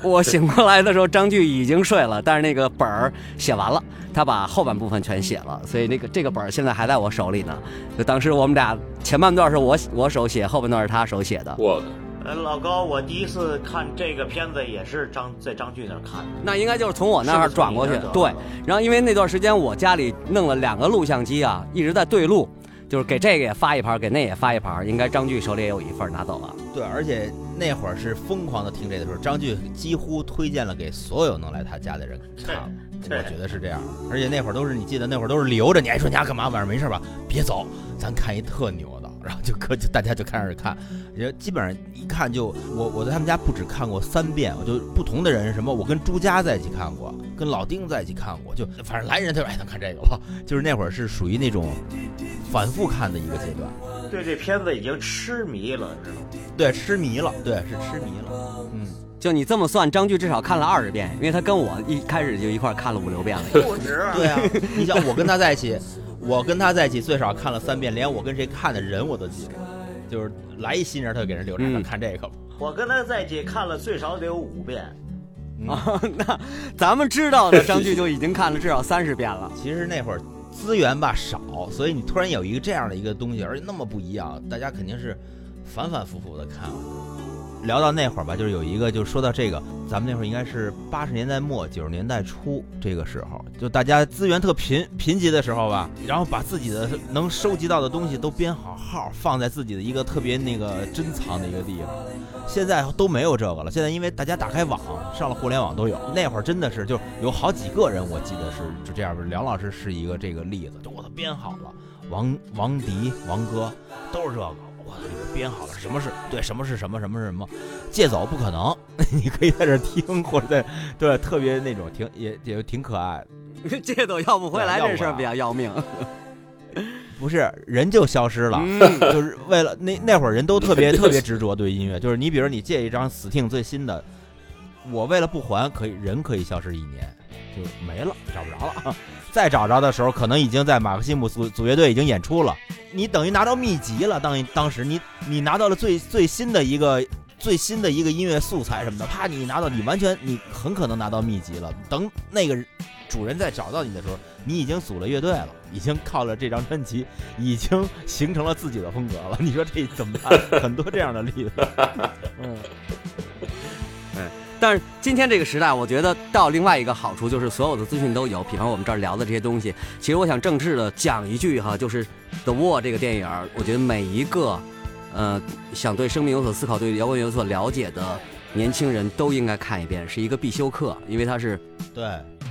我醒过来的时候，张炬已经睡了，但是那个本儿写完了，他把后半部分全写了，所以那个这个本儿现在还在我手里呢。就当时我们俩前半段是我我手写，后半段是他手写的。我呃，老高，我第一次看这个片子也是张在张炬那儿看的。那应该就是从我那儿转过去对。然后因为那段时间我家里弄了两个录像机啊，一直在对录，就是给这个也发一盘，给那也发一盘，应该张炬手里也有一份拿走了。对，而且那会儿是疯狂的听这个时候，张炬几乎推荐了给所有能来他家的人看，我觉得是这样。而且那会儿都是你记得那会儿都是留着，你还说你家干嘛？晚上没事吧？别走，咱看一特牛的，然后就可就大家就开始看，也基本上一看就我我在他们家不止看过三遍，我就不同的人什么，我跟朱家在一起看过，跟老丁在一起看过，就反正来人他说哎咱看这个吧，就是那会儿是属于那种反复看的一个阶段。对这片子已经痴迷了，知道吗？对，痴迷了，对，是痴迷了，嗯。就你这么算，张炬至少看了二十遍，因为他跟我一开始就一块看了五六遍了。不止。对啊，你想我跟他在一起，我跟他在一起最少看了三遍，连我跟谁看的人我都记得，就是来一新人他就给人留着，嗯看这个吧。我跟他在一起看了最少得有五遍。啊，<laughs> 那咱们知道的张炬就已经看了至少三十遍了。其实那会儿资源吧少，所以你突然有一个这样的一个东西，而且那么不一样，大家肯定是反反复复的看。聊到那会儿吧，就是有一个，就说到这个，咱们那会儿应该是八十年代末九十年代初这个时候，就大家资源特贫贫瘠的时候吧，然后把自己的能收集到的东西都编好号，放在自己的一个特别那个珍藏的一个地方。现在都没有这个了，现在因为大家打开网，上了互联网都有。那会儿真的是就有好几个人，我记得是就这样。梁老师是一个这个例子，就我都编好了，王王迪、王哥都是这个。我编好了，什么是对，什么是什么，什么是什么，借走不可能，<laughs> 你可以在这听，或者在对，特别那种挺也也挺可爱的。<laughs> 这都要不回来，这事儿比较要命。不是人就消失了，就是为了那那会儿人都特别 <laughs> 特别执着对音乐，就是你比如你借一张 Sting 最新的，我为了不还可以人可以消失一年就没了，找不着了。再找着的时候，可能已经在马克西姆组组乐队已经演出了，你等于拿到秘籍了。当当时你你拿到了最最新的一个最新的一个音乐素材什么的，啪，你拿到你完全你很可能拿到秘籍了。等那个主人再找到你的时候，你已经组了乐队了，已经靠了这张专辑，已经形成了自己的风格了。你说这怎么办？很多这样的例子。嗯，但是今天这个时代，我觉得到另外一个好处就是所有的资讯都有，比方我们这儿聊的这些东西。其实我想正式的讲一句哈，就是《The War》这个电影，我觉得每一个，呃，想对生命有所思考、对摇滚有所了解的年轻人都应该看一遍，是一个必修课，因为它是对，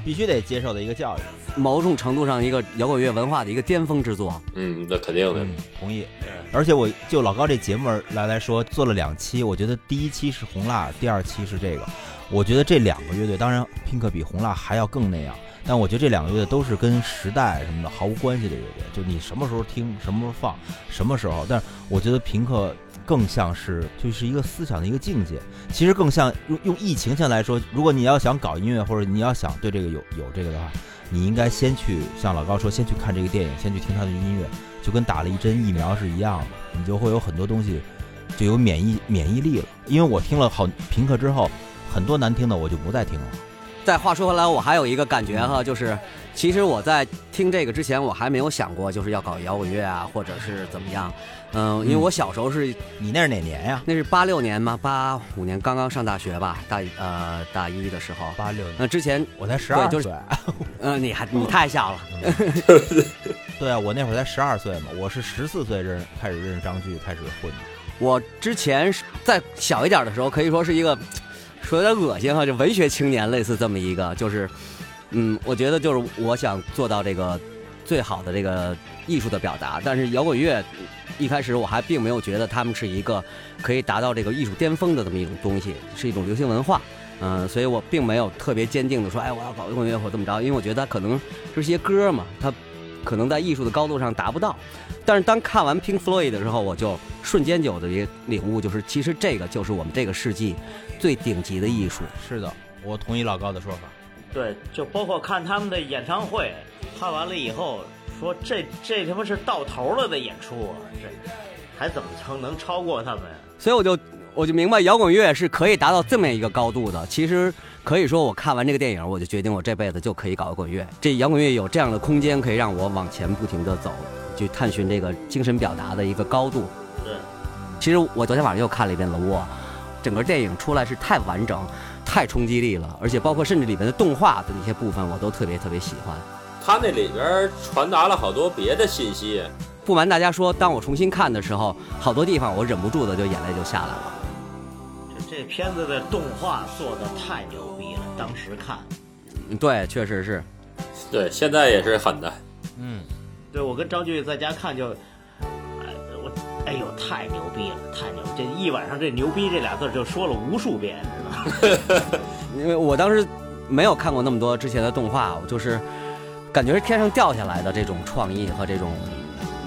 必须得接受的一个教育。某种程度上一个摇滚乐文化的一个巅峰之作。嗯，那肯定的。嗯，同意。而且我就老高这节目来来说，做了两期，我觉得第一期是红蜡，第二期是这个。我觉得这两个乐队，当然拼克比红蜡还要更那样，但我觉得这两个乐队都是跟时代什么的毫无关系的乐队，就你什么时候听，什么时候放，什么时候。但是我觉得平克更像是就是一个思想的一个境界，其实更像用用疫情下来说，如果你要想搞音乐，或者你要想对这个有有这个的话，你应该先去像老高说，先去看这个电影，先去听他的音乐，就跟打了一针疫苗是一样的，你就会有很多东西就有免疫免疫力了。因为我听了好平克之后。很多难听的我就不再听了。再话说回来，我还有一个感觉哈，就是其实我在听这个之前，我还没有想过就是要搞摇滚乐啊，或者是怎么样。嗯，因为我小时候是，你那是哪年呀？那是八六年吗？八五年刚刚上大学吧，大呃大一的时候。八六。那之前我才十二岁。嗯，你还你太小了。<laughs> 对啊，我那会儿才十二岁嘛，我是十四岁认开始认识张炬，开始混的。我之前在小一点的时候，可以说是一个。说有点恶心哈，就文学青年类似这么一个，就是，嗯，我觉得就是我想做到这个最好的这个艺术的表达，但是摇滚乐一开始我还并没有觉得他们是一个可以达到这个艺术巅峰的这么一种东西，是一种流行文化，嗯，所以我并没有特别坚定的说，哎，我要搞摇滚乐或怎么着，因为我觉得可能这些歌嘛，它可能在艺术的高度上达不到。但是当看完 Pink Floyd 的时候，我就瞬间就有的一个领悟，就是其实这个就是我们这个世纪最顶级的艺术。是的，我同意老高的说法。对，就包括看他们的演唱会，看完了以后说这这他妈是到头了的演出啊，这还怎么成能超过他们？所以我就我就明白摇滚乐是可以达到这么一个高度的。其实可以说，我看完这个电影，我就决定我这辈子就可以搞摇滚乐。这摇滚乐有这样的空间，可以让我往前不停的走。去探寻这个精神表达的一个高度。对，其实我昨天晚上又看了一遍《The Wall》，整个电影出来是太完整、太冲击力了，而且包括甚至里面的动画的那些部分，我都特别特别喜欢。他那里边传达了好多别的信息。不瞒大家说，当我重新看的时候，好多地方我忍不住的就眼泪就下来了。这这片子的动画做的太牛逼了，当时看。对，确实是。对，现在也是狠的。嗯。对，我跟张炬在家看就，哎呦，太牛逼了，太牛！这一晚上这“牛逼”这俩字就说了无数遍，知道吗？<laughs> 因为我当时没有看过那么多之前的动画，我就是感觉是天上掉下来的这种创意和这种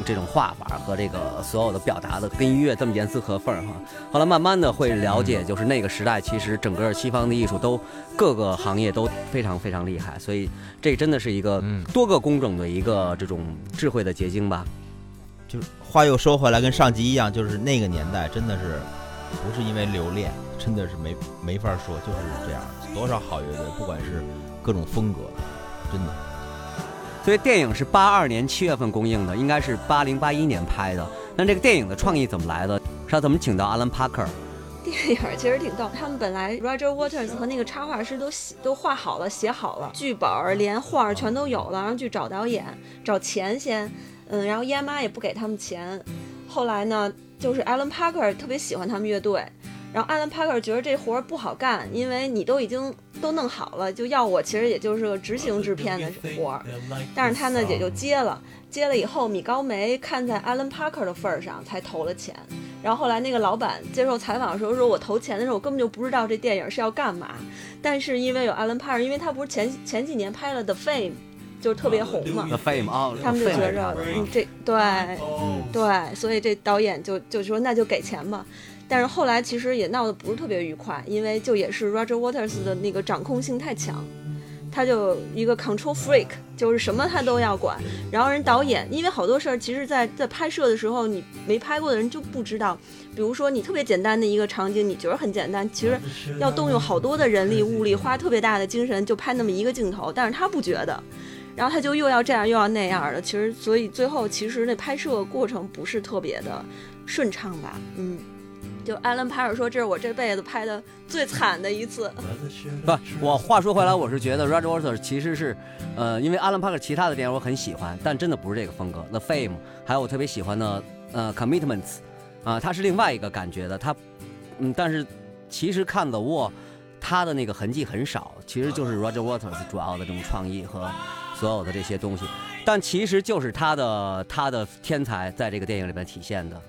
这种画法和这个所有的表达的跟音乐这么严丝合缝哈。后来慢慢的会了解，就是那个时代其实整个西方的艺术都各个行业都非常非常厉害，所以。这真的是一个多个工种的一个这种智慧的结晶吧。就是话又说回来，跟上集一样，就是那个年代真的是不是因为留恋，真的是没没法说，就是这样。多少好乐队，不管是各种风格，真的。所以电影是八二年七月份公映的，应该是八零八一年拍的。那这个电影的创意怎么来的？是他怎么请到阿兰·帕克？电影其实挺逗，他们本来 Roger Waters 和那个插画师都写都画好了、写好了，剧本连画全都有了，然后去找导演、找钱先，嗯，然后 EMI 也不给他们钱。后来呢，就是 Alan Parker 特别喜欢他们乐队，然后 Alan Parker 觉得这活儿不好干，因为你都已经都弄好了，就要我其实也就是个执行制片的活儿，但是他呢也就接了。接了以后，米高梅看在 Alan Parker 的份儿上才投了钱。然后后来那个老板接受采访的时候说：“我投钱的时候，我根本就不知道这电影是要干嘛。但是因为有 Alan Parker，因为他不是前前几年拍了《The Fame》，就是特别红嘛，The Fame 啊，他们就觉着，嗯，这对，对，所以这导演就就说那就给钱吧。但是后来其实也闹得不是特别愉快，因为就也是 Roger Waters 的那个掌控性太强，他就一个 control freak，就是什么他都要管。然后人导演，因为好多事儿其实在在拍摄的时候，你没拍过的人就不知道。比如说你特别简单的一个场景，你觉得很简单，其实要动用好多的人力物力，花特别大的精神就拍那么一个镜头，但是他不觉得。然后他就又要这样又要那样的，其实所以最后其实那拍摄过程不是特别的顺畅吧，嗯，就艾伦帕尔说这是我这辈子拍的最惨的一次，不，我话说回来，我是觉得 Roger Waters 其实是，呃，因为 Alan Parr 其他的电影我很喜欢，但真的不是这个风格。The Fame，还有我特别喜欢的呃 Commitments，啊、它是另外一个感觉的。它，嗯，但是其实看 The Wall，它的那个痕迹很少，其实就是 Roger Waters 主要的这种创意和所有的这些东西，但其实就是他的他的天才在这个电影里面体现的。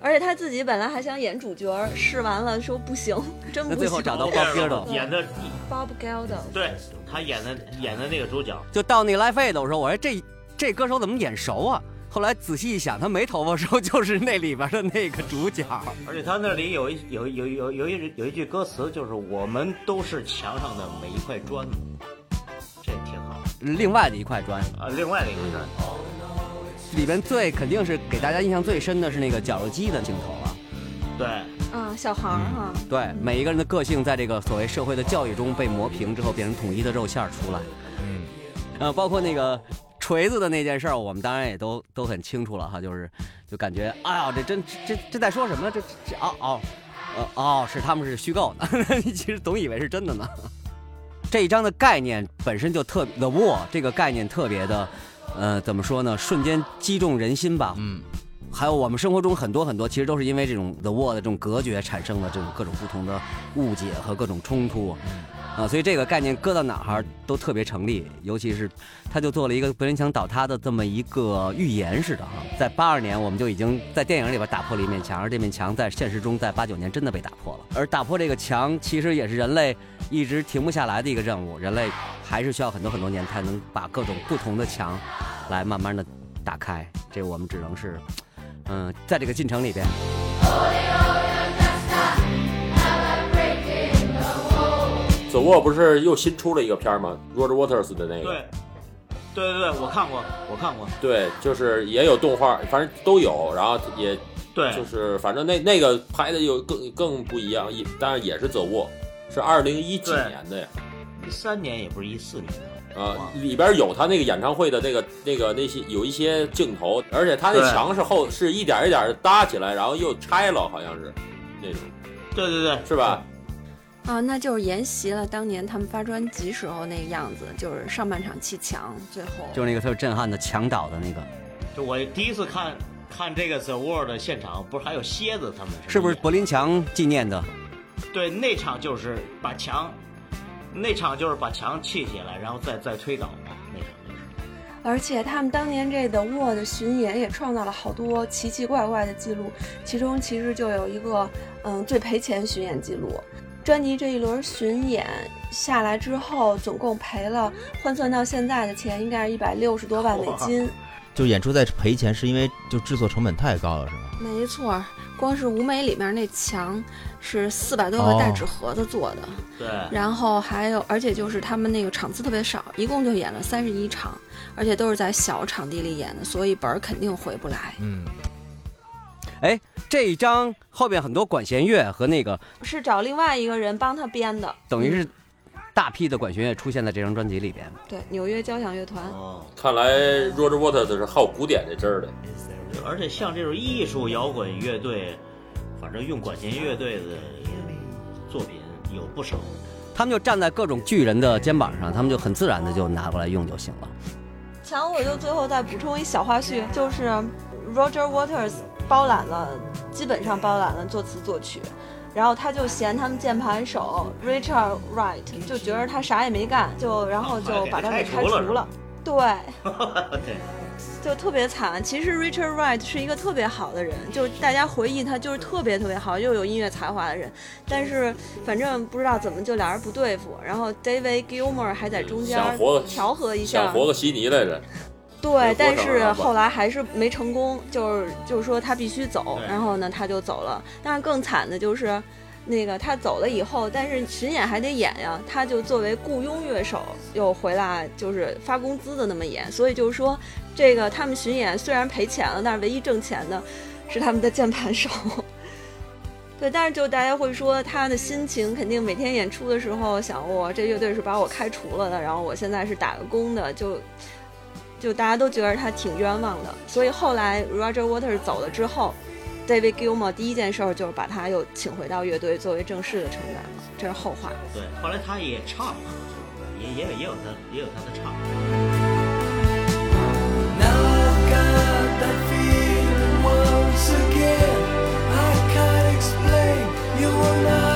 而且他自己本来还想演主角，试完了说不行，真不行。那最后找到这样 Bob Geldof 演的，Bob Geldof，对他演的演的那个主角，就到那 Live Aid 的时候，我说这这歌手怎么眼熟啊？后来仔细一想，他没头发的时候就是那里边的那个主角。而且他那里有一有有有有一有一句歌词，就是我们都是墙上的每一块砖，另外的一块砖，啊。另外的一块砖哦，里边最肯定是给大家印象最深的是那个绞肉机的镜头了。对，啊，小孩儿哈，对，每一个人的个性在这个所谓社会的教育中被磨平之后，变成统一的肉馅儿出来。嗯，呃，包括那个锤子的那件事儿，我们当然也都都很清楚了哈，就是就感觉，哎呀，这真这这在说什么？这这哦哦，呃哦，是他们是虚构的，<laughs> 你其实总以为是真的呢。这一章的概念本身就特 The War 这个概念特别的，呃，怎么说呢？瞬间击中人心吧。嗯，还有我们生活中很多很多，其实都是因为这种 The War 的这种隔绝产生的这种各种不同的误解和各种冲突。啊，所以这个概念搁到哪儿都特别成立，尤其是他就做了一个柏林墙倒塌的这么一个预言似的哈，在八二年我们就已经在电影里边打破了一面墙，而这面墙在现实中在八九年真的被打破了，而打破这个墙其实也是人类一直停不下来的一个任务，人类还是需要很多很多年才能把各种不同的墙来慢慢的打开，这我们只能是，嗯，在这个进程里边。The Wall 不是又新出了一个片儿吗？Roger Waters 的那个，对，对对对，我看过，我看过，对，就是也有动画，反正都有，然后也对，就是反正那那个拍的又更更不一样，一当然也是 The Wall，是二零一几年的呀，一三年也不是一四年的，啊，里边有他那个演唱会的那个那个那些有一些镜头，而且他那墙是后是一点一点搭起来，然后又拆了，好像是那种，对对对，是吧？啊，那就是沿袭了当年他们发专辑时候那个样子，就是上半场砌墙，最后就是那个特别震撼的墙倒的那个，就我第一次看看这个 The 的现场，不是还有蝎子他们是不是柏林墙纪念的？对，那场就是把墙，那场就是把墙砌起来，然后再再推倒嘛，那场就是。而且他们当年这 The World 巡演也创造了好多奇奇怪怪的记录，其中其实就有一个嗯最赔钱巡演记录。专辑这一轮巡演下来之后，总共赔了换算到现在的钱，应该是一百六十多万美金。就演出在赔钱，是因为就制作成本太高了，是吧？没错，光是舞美里面那墙是四百多个大纸盒子做的，对，然后还有，而且就是他们那个场次特别少，一共就演了三十一场，而且都是在小场地里演的，所以本儿肯定回不来。嗯，哎，这一张后边很多管弦乐和那个是找另外一个人帮他编的，等于是大批的管弦乐出现在这张专辑里边。对纽约交响乐团。哦，看来 Roger Waters 是好古典这阵儿的，而且像这种艺术摇滚乐队，反正用管弦乐队的作品有不少。他们就站在各种巨人的肩膀上，他们就很自然的就拿过来用就行了。强，我就最后再补充一小花絮，就是 Roger Waters 包揽了，基本上包揽了作词作曲，然后他就嫌他们键盘手 Richard Wright 就觉得他啥也没干，就然后就把他给开除了。对，<laughs> 对，就特别惨。其实 Richard Wright 是一个特别好的人，就大家回忆他就是特别特别好，又有音乐才华的人。但是反正不知道怎么就俩人不对付，然后 David Gilmour 还在中间调和一下想。活个悉尼来着，对，但是后来还是没成功，就是就是说他必须走，然后呢他就走了。但是更惨的就是，那个他走了以后，但是巡演还得演呀，他就作为雇佣乐手又回来，就是发工资的那么演。所以就是说，这个他们巡演虽然赔钱了，但是唯一挣钱的是他们的键盘手。<laughs> 对，但是就大家会说他的心情肯定每天演出的时候想，我这乐队是把我开除了的，然后我现在是打个工的，就就大家都觉得他挺冤枉的。所以后来 Roger Waters 走了之后，David Gilmour 第一件事就是把他又请回到乐队作为正式的成员了，这是后话。对，后来他也唱了，也也有也有他也有他的唱。Once again, I can't explain you and